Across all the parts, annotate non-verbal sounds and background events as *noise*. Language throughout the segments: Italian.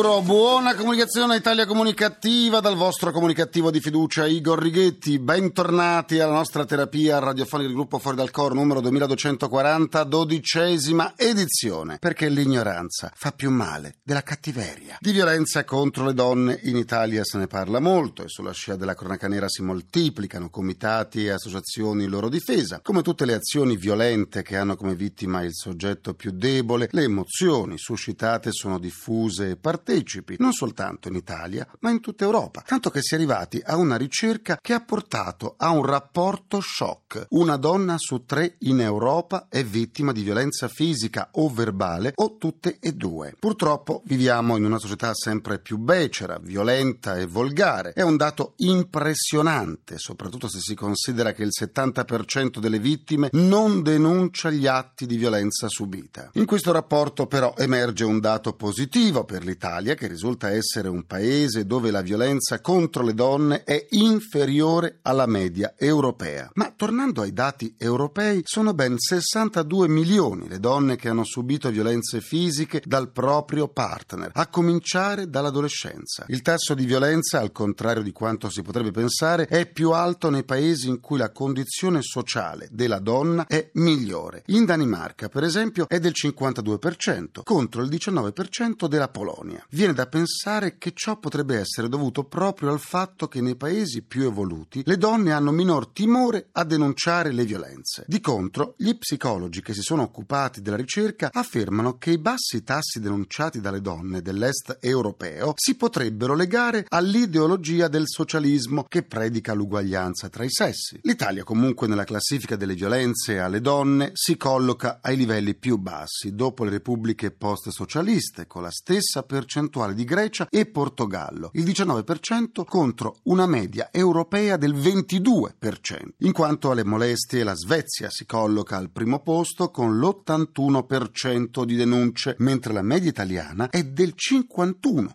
euro, buona comunicazione Italia Comunicativa dal vostro comunicativo di fiducia Igor Righetti. Bentornati alla nostra terapia radiofonica del gruppo Fuori dal Coro numero 2240, dodicesima edizione. Perché l'ignoranza fa più male della cattiveria. Di violenza contro le donne in Italia se ne parla molto e sulla scia della cronaca nera si moltiplicano comitati e associazioni in loro difesa. Come tutte le azioni violente che hanno come vittima il soggetto più debole, le emozioni suscitate sono diffuse e partecipi, non soltanto in Italia, ma in tutta Europa, tanto che si è arrivati a una ricerca che ha portato a un rapporto shock. Una donna su tre in Europa è vittima di violenza fisica o verbale o tutte e due. Purtroppo viviamo in una società sempre più becera, violenta e volgare. È un dato impressionante, soprattutto se si considera che il 70% delle vittime non denuncia gli atti di violenza subita. In questo rapporto però emerge un dato positivo per l'Italia che risulta essere un paese dove la violenza contro le donne è inferiore alla media europea. Ma tornando ai dati europei, sono ben 62 milioni le donne che hanno subito violenze fisiche dal proprio partner, a cominciare dall'adolescenza. Il tasso di violenza, al contrario di quanto si potrebbe pensare, è più alto nei paesi in cui la condizione sociale della donna è migliore. In Danimarca, per esempio, è del 52% contro il 19% della Polonia. Viene da pensare che ciò potrebbe essere dovuto proprio al fatto che nei paesi più evoluti le donne hanno minor timore a denunciare le violenze. Di contro, gli psicologi che si sono occupati della ricerca affermano che i bassi tassi denunciati dalle donne dell'est europeo si potrebbero legare all'ideologia del socialismo che predica l'uguaglianza tra i sessi. L'Italia comunque nella classifica delle violenze alle donne si colloca ai livelli più bassi, dopo le repubbliche post-socialiste, con la stessa percentuale di Grecia e Portogallo, il 19% contro una media europea del 22%. In quanto alle molestie, la Svezia si colloca al primo posto con l'81% di denunce, mentre la media italiana è del 51%.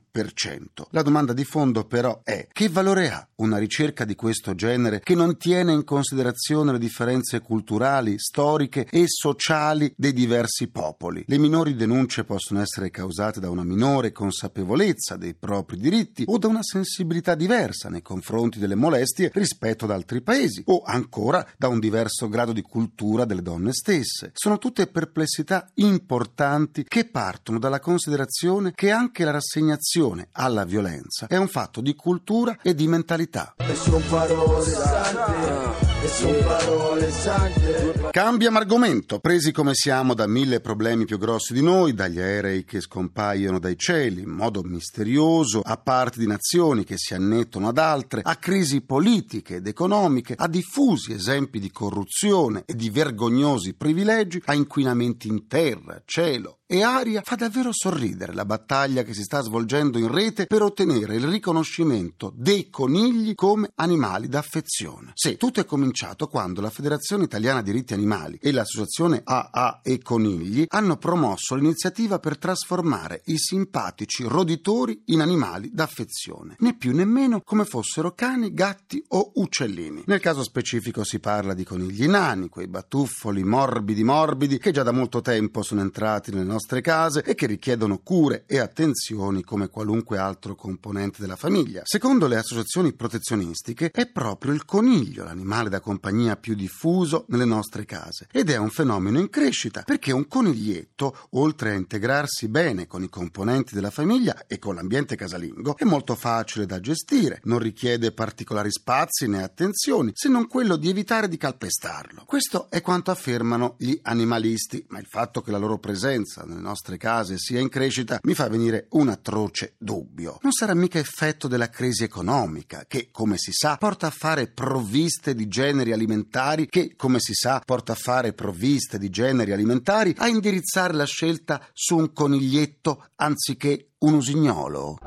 La domanda di fondo però è che valore ha una ricerca di questo genere che non tiene in considerazione le differenze culturali, storiche e sociali dei diversi popoli? Le minori denunce possono essere causate da una minore consapevolezza dei propri diritti o da una sensibilità diversa nei confronti delle molestie rispetto ad altri paesi o ancora da un diverso grado di cultura delle donne stesse. Sono tutte perplessità importanti che partono dalla considerazione che anche la rassegnazione alla violenza è un fatto di cultura e di mentalità. E son parole sante. E son parole sante. Cambiamo argomento, presi come siamo da mille problemi più grossi di noi, dagli aerei che scompaiono dai cieli in modo misterioso, a parti di nazioni che si annettono ad altre, a crisi politiche ed economiche, a diffusi esempi di corruzione e di vergognosi privilegi, a inquinamenti in terra, cielo e aria, fa davvero sorridere la battaglia che si sta svolgendo in rete per ottenere il riconoscimento dei conigli come animali d'affezione. Sì, tutto è cominciato quando la Federazione Italiana Diritti Animali e l'associazione AA e Conigli hanno promosso l'iniziativa per trasformare i simpatici roditori in animali d'affezione, né più né meno come fossero cani, gatti o uccellini. Nel caso specifico si parla di conigli nani, quei batuffoli morbidi morbidi che già da molto tempo sono entrati nelle nostre case e che richiedono cure e attenzioni come qualunque altro componente della famiglia. Secondo le associazioni protezionistiche è proprio il coniglio l'animale da compagnia più diffuso nelle nostre case ed è un fenomeno in crescita perché un coniglietto, oltre a integrarsi bene con i componenti della famiglia e con l'ambiente casalingo, è molto facile da gestire, non richiede particolari spazi né attenzioni, se non quello di evitare di calpestarlo. Questo è quanto affermano gli animalisti, ma il fatto che la loro presenza nelle nostre case sia in crescita mi fa venire un atroce dubbio. Non sarà mica effetto della crisi economica che, come si sa, porta a fare provviste di generi alimentari che, come si sa, porta a fare provviste di generi alimentari a indirizzare la scelta su un coniglietto anziché un usignolo?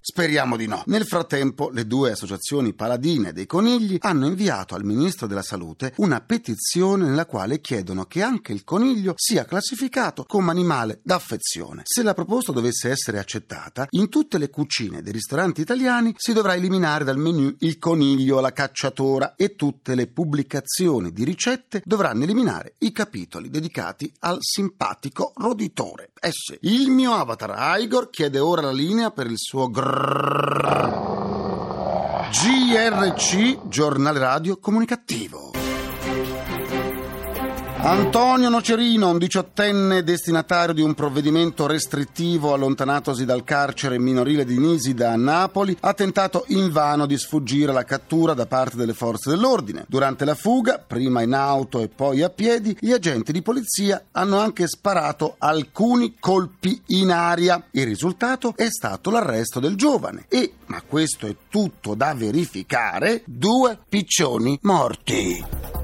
Speriamo di no. Nel frattempo, le due associazioni paladine dei conigli hanno inviato al ministro della Salute una petizione nella quale chiedono che anche il coniglio sia classificato come animale d'affezione. Se la proposta dovesse essere accettata, in tutte le cucine dei ristoranti italiani si dovrà eliminare dal menù il coniglio alla cacciatora e tutte le pubblicazioni di ricette dovranno eliminare i capitoli dedicati al simpatico roditore. Eh sì, il mio avatar Igor chiede ora la linea per il suo grrrr. GRC, giornale radio comunicativo. Antonio Nocerino, un diciottenne destinatario di un provvedimento restrittivo allontanatosi dal carcere minorile di Nisida a Napoli, ha tentato invano di sfuggire alla cattura da parte delle forze dell'ordine. Durante la fuga, prima in auto e poi a piedi, gli agenti di polizia hanno anche sparato alcuni colpi in aria. Il risultato è stato l'arresto del giovane e, ma questo è tutto da verificare, due piccioni morti.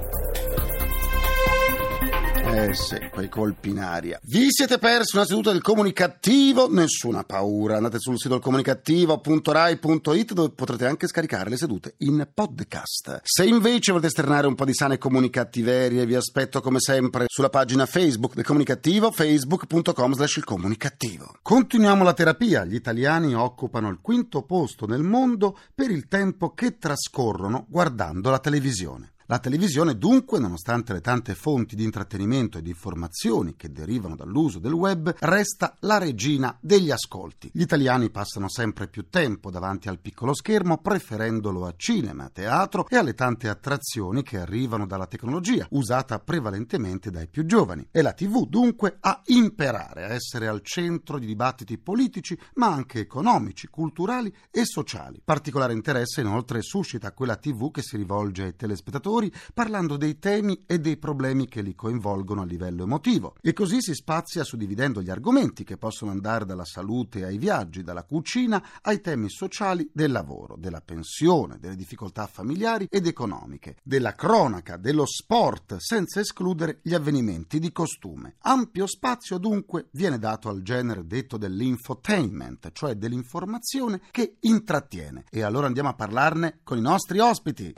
Sì, quei colpi in aria. Vi siete persi una seduta del comunicativo? Nessuna paura. Andate sul sito comunicativo.rai.it dove potrete anche scaricare le sedute in podcast. Se invece volete esternare un po' di sane comunicattiverie, vi aspetto come sempre sulla pagina Facebook del comunicativo, facebook.com slash il comunicativo. Continuiamo la terapia. Gli italiani occupano il quinto posto nel mondo per il tempo che trascorrono guardando la televisione. La televisione dunque, nonostante le tante fonti di intrattenimento e di informazioni che derivano dall'uso del web, resta la regina degli ascolti. Gli italiani passano sempre più tempo davanti al piccolo schermo, preferendolo a cinema, teatro e alle tante attrazioni che arrivano dalla tecnologia, usata prevalentemente dai più giovani. E la TV dunque a imperare a essere al centro di dibattiti politici, ma anche economici, culturali e sociali. Particolare interesse inoltre suscita quella TV che si rivolge ai telespettatori parlando dei temi e dei problemi che li coinvolgono a livello emotivo. E così si spazia suddividendo gli argomenti che possono andare dalla salute ai viaggi, dalla cucina ai temi sociali del lavoro, della pensione, delle difficoltà familiari ed economiche, della cronaca, dello sport, senza escludere gli avvenimenti di costume. Ampio spazio dunque viene dato al genere detto dell'infotainment, cioè dell'informazione che intrattiene. E allora andiamo a parlarne con i nostri ospiti.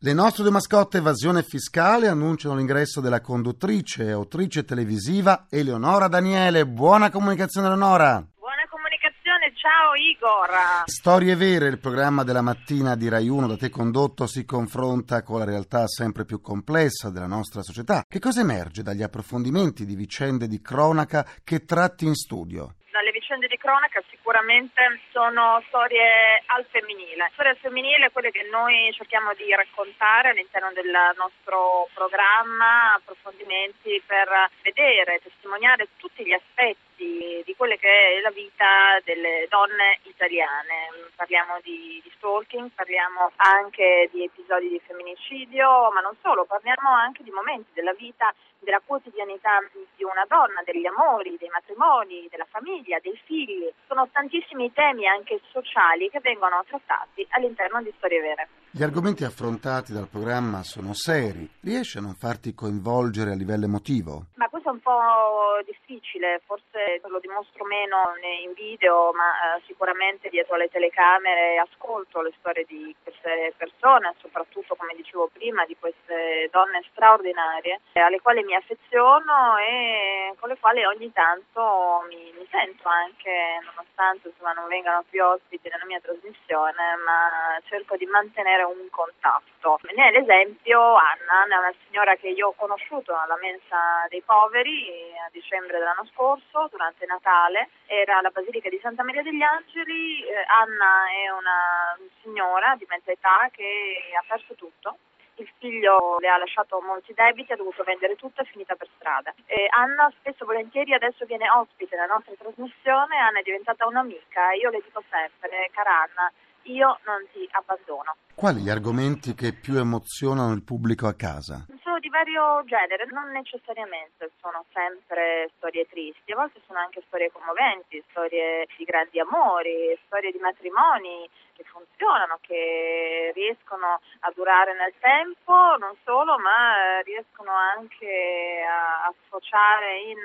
Le nostre due mascotte evasione fiscale annunciano l'ingresso della conduttrice e autrice televisiva Eleonora Daniele. Buona comunicazione Eleonora! Buona comunicazione, ciao Igor! Storie vere, il programma della mattina di Rai 1 da te condotto si confronta con la realtà sempre più complessa della nostra società. Che cosa emerge dagli approfondimenti di vicende di cronaca che tratti in studio? Dalle vicende di cronaca sicuramente sono storie al femminile. Storie al femminile quelle che noi cerchiamo di raccontare all'interno del nostro programma, approfondimenti per vedere, testimoniare tutti gli aspetti di quella che è la vita delle donne italiane. Parliamo di, di stalking, parliamo anche di episodi di femminicidio, ma non solo, parliamo anche di momenti della vita della quotidianità di una donna, degli amori, dei matrimoni, della famiglia, dei figli. Sono tantissimi temi anche sociali che vengono trattati all'interno di storie vere. Gli argomenti affrontati dal programma sono seri. Riesci a non farti coinvolgere a livello emotivo? Ma questo è un po' difficile, forse lo dimostro meno in video, ma eh, sicuramente dietro le telecamere ascolto le storie di queste persone, soprattutto come dicevo prima, di queste donne straordinarie alle quali mi affeziono e con le quali ogni tanto mi, mi sento anche, nonostante insomma, non vengano più ospiti nella mia trasmissione, ma cerco di mantenere un contatto. Ne è l'esempio Anna, è una signora che io ho conosciuto alla mensa dei poveri a dicembre dell'anno scorso, durante Natale, era alla Basilica di Santa Maria degli Angeli. Eh, Anna è una signora di mezza età che ha perso tutto il figlio le ha lasciato molti debiti, ha dovuto vendere tutto e è finita per strada. E Anna spesso volentieri adesso viene ospite nella nostra trasmissione, Anna è diventata un'amica, io le dico sempre, cara Anna, io non ti abbandono. Quali gli argomenti che più emozionano il pubblico a casa? Sono di vario genere, non necessariamente sono sempre storie tristi, a volte sono anche storie commoventi, storie di grandi amori, storie di matrimoni che funzionano, che riescono a durare nel tempo, non solo, ma eh, riescono anche a, sfociare in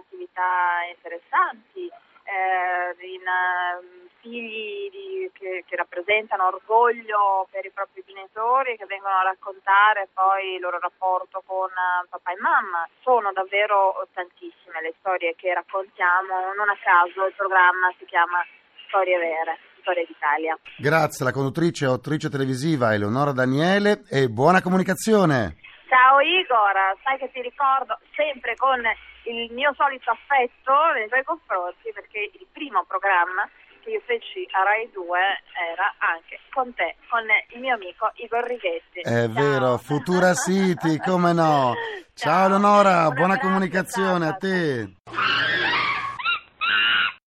attività interessanti, eh, in uh, figli che, che, rappresentano orgoglio per i propri genitori, che vengono a raccontare poi il loro rapporto con uh, papà e mamma. Sono davvero tantissime le storie che raccontiamo, non a caso il programma si chiama Storie Vere. Storia d'Italia. Grazie alla conduttrice e autrice televisiva Eleonora Daniele e buona comunicazione. Ciao Igor, sai che ti ricordo sempre con il mio solito affetto nei tuoi confronti perché il primo programma che io feci a Rai 2 era anche con te, con il mio amico Igor Righetti. È Ciao. vero, Futura City, come no. *laughs* Ciao, Ciao Eleonora, buona comunicazione a te.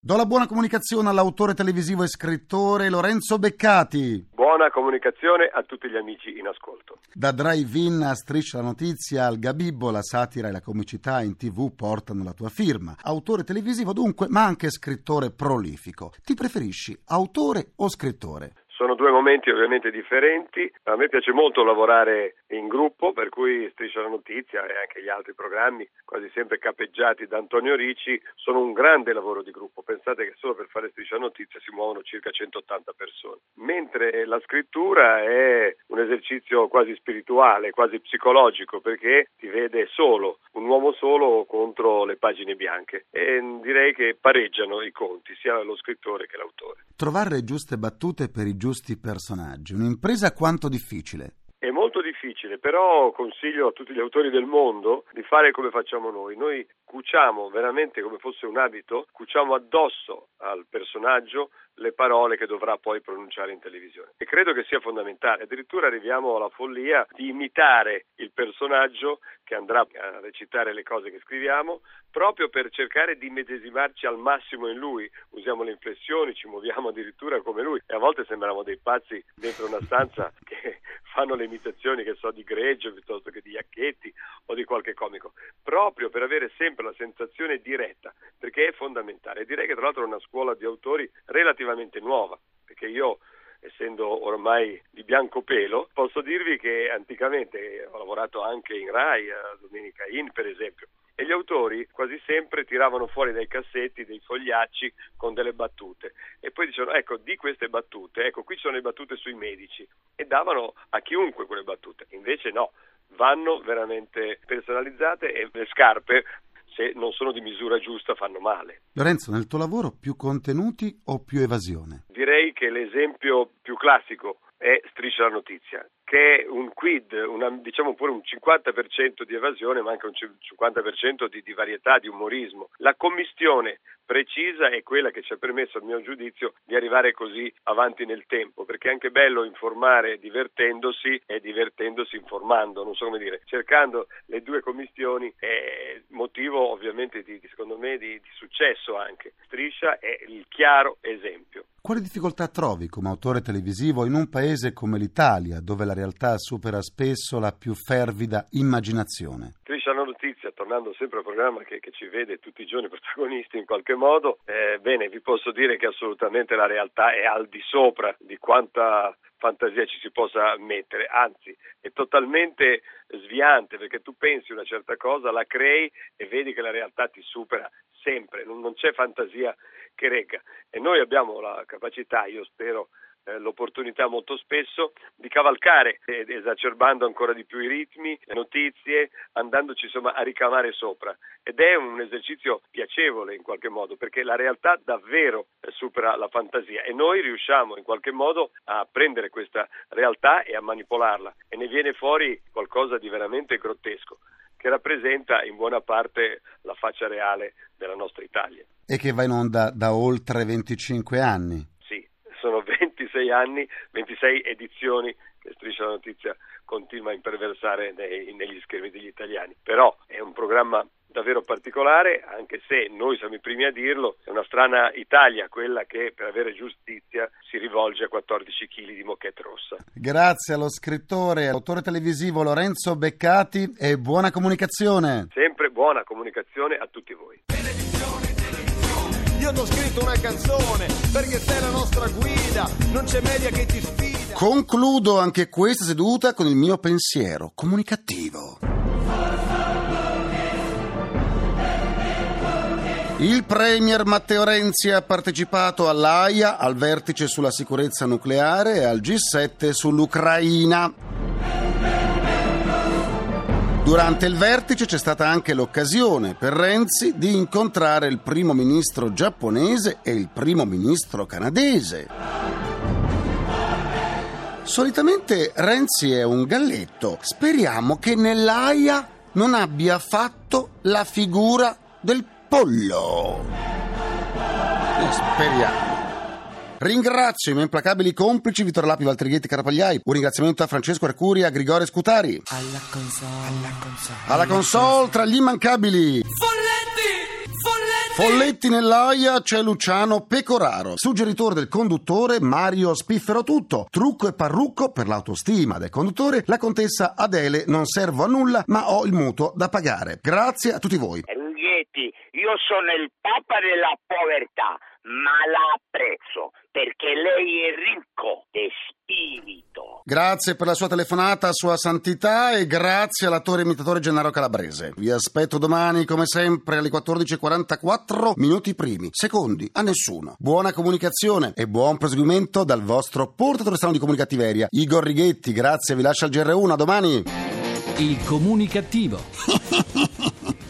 Do la buona comunicazione all'autore televisivo e scrittore Lorenzo Beccati. Buona comunicazione a tutti gli amici in ascolto. Da drive-in a striscia la notizia al Gabibbo, la satira e la comicità in tv portano la tua firma. Autore televisivo dunque, ma anche scrittore prolifico. Ti preferisci autore o scrittore? Sono due momenti ovviamente differenti. A me piace molto lavorare in gruppo, per cui Striscia la Notizia e anche gli altri programmi, quasi sempre capeggiati da Antonio Ricci, sono un grande lavoro di gruppo. Pensate che solo per fare Striscia la Notizia si muovono circa 180 persone. Mentre la scrittura è un esercizio quasi spirituale, quasi psicologico, perché ti vede solo, un uomo solo contro le pagine bianche. E direi che pareggiano i conti, sia lo scrittore che l'autore. Trovare giuste battute per i giusti personaggi, un'impresa quanto difficile? Difficile, però consiglio a tutti gli autori del mondo di fare come facciamo noi. Noi cuciamo veramente come fosse un abito, cuciamo addosso al personaggio le parole che dovrà poi pronunciare in televisione. E credo che sia fondamentale. Addirittura arriviamo alla follia di imitare il personaggio che andrà a recitare le cose che scriviamo, proprio per cercare di medesimarci al massimo in lui. Usiamo le inflessioni, ci muoviamo addirittura come lui e a volte sembriamo dei pazzi dentro una stanza *laughs* che fanno le imitazioni, che so, di Greggio piuttosto che di Iacchetti o di qualche comico, proprio per avere sempre la sensazione diretta, perché è fondamentale. Direi che tra l'altro è una scuola di autori relativamente nuova, perché io essendo ormai di bianco pelo, posso dirvi che anticamente ho lavorato anche in Rai, a Domenica In per esempio, e gli autori quasi sempre tiravano fuori dai cassetti dei fogliacci con delle battute e poi dicevano ecco di queste battute, ecco qui ci sono le battute sui medici e davano a chiunque quelle battute, invece no, vanno veramente personalizzate e le scarpe se non sono di misura giusta fanno male. Lorenzo, nel tuo lavoro più contenuti o più evasione? Direi che l'esempio più classico è Striscia la notizia, che è un quid, una, diciamo pure un 50% di evasione, ma anche un 50% di, di varietà, di umorismo. La commistione precisa è quella che ci ha permesso, a mio giudizio, di arrivare così avanti nel tempo, perché è anche bello informare divertendosi e divertendosi informando, non so come dire, cercando le due commistioni è motivo ovviamente di, secondo me di, di successo anche. Striscia è il chiaro esempio. Quali difficoltà trovi come autore televisivo in un paese come l'Italia, dove la realtà supera spesso la più fervida immaginazione? Striscia la notizia, tornando sempre al programma che, che, ci vede tutti i giorni protagonisti in qualche modo, eh, bene, vi posso dire che assolutamente la realtà è al di sopra di quanta fantasia ci si possa mettere, anzi è totalmente sviante perché tu pensi una certa cosa, la crei e vedi che la realtà ti supera sempre, non, non c'è fantasia che regga. E noi abbiamo la capacità, io spero eh, l'opportunità molto spesso di cavalcare, eh, esacerbando ancora di più i ritmi, le notizie, andandoci insomma a ricamare sopra. Ed è un esercizio piacevole in qualche modo, perché la realtà davvero eh, supera la fantasia e noi riusciamo in qualche modo a prendere questa realtà e a manipolarla e ne viene fuori qualcosa di veramente grottesco che rappresenta in buona parte la faccia reale della nostra Italia. E che va in onda da oltre 25 anni. Sì, sono *laughs* 26 anni, 26 edizioni che Striscia la Notizia continua a imperversare nei, negli schermi degli italiani. Però è un programma davvero particolare, anche se noi siamo i primi a dirlo, è una strana Italia quella che per avere giustizia si rivolge a 14 kg di moquette rossa. Grazie allo scrittore, autore televisivo Lorenzo Beccati e buona comunicazione. Sempre buona comunicazione a tutti voi. Io ti ho scritto una canzone perché sei la nostra guida, non c'è media che ti sfida. Concludo anche questa seduta con il mio pensiero comunicativo. Il premier Matteo Renzi ha partecipato all'AIA, al vertice sulla sicurezza nucleare e al G7 sull'Ucraina. Durante il vertice c'è stata anche l'occasione per Renzi di incontrare il primo ministro giapponese e il primo ministro canadese. Solitamente Renzi è un galletto. Speriamo che nell'AIA non abbia fatto la figura del pollo. Speriamo. Ringrazio i miei implacabili complici Vittorio Lapi, Valtrighetti, Carapagliai. Un ringraziamento a Francesco Arcuri e a Grigore Scutari. Alla console, alla console. Alla console tra gli immancabili. Folletti! Folletti! Folletti nell'aia c'è Luciano Pecoraro, suggeritore del conduttore Mario Spiffero Tutto, trucco e parrucco per l'autostima del conduttore, la contessa Adele non servo a nulla ma ho il mutuo da pagare. Grazie a tutti voi. Io sono il papa della povertà, ma la apprezzo perché lei è ricco di spirito. Grazie per la sua telefonata, sua santità e grazie all'attore imitatore Gennaro Calabrese. Vi aspetto domani come sempre alle 14.44 minuti primi, secondi a nessuno. Buona comunicazione e buon proseguimento dal vostro portatore strano di comunicativeria, Igor Righetti. Grazie, vi lascio al GR1, a domani. Il comunicativo. *laughs*